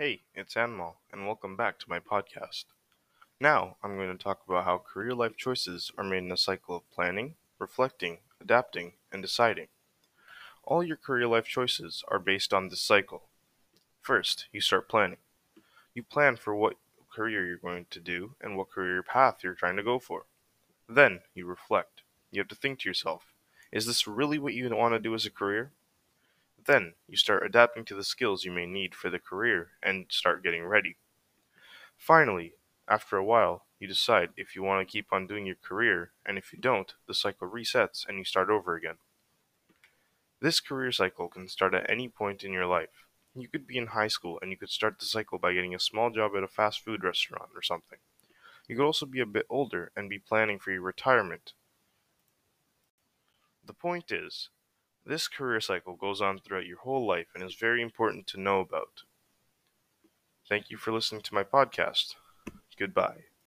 Hey, it's Anmal, and welcome back to my podcast. Now, I'm going to talk about how career life choices are made in a cycle of planning, reflecting, adapting, and deciding. All your career life choices are based on this cycle. First, you start planning. You plan for what career you're going to do and what career path you're trying to go for. Then, you reflect. You have to think to yourself, is this really what you want to do as a career? Then you start adapting to the skills you may need for the career and start getting ready. Finally, after a while, you decide if you want to keep on doing your career, and if you don't, the cycle resets and you start over again. This career cycle can start at any point in your life. You could be in high school and you could start the cycle by getting a small job at a fast food restaurant or something. You could also be a bit older and be planning for your retirement. The point is, this career cycle goes on throughout your whole life and is very important to know about. Thank you for listening to my podcast. Goodbye.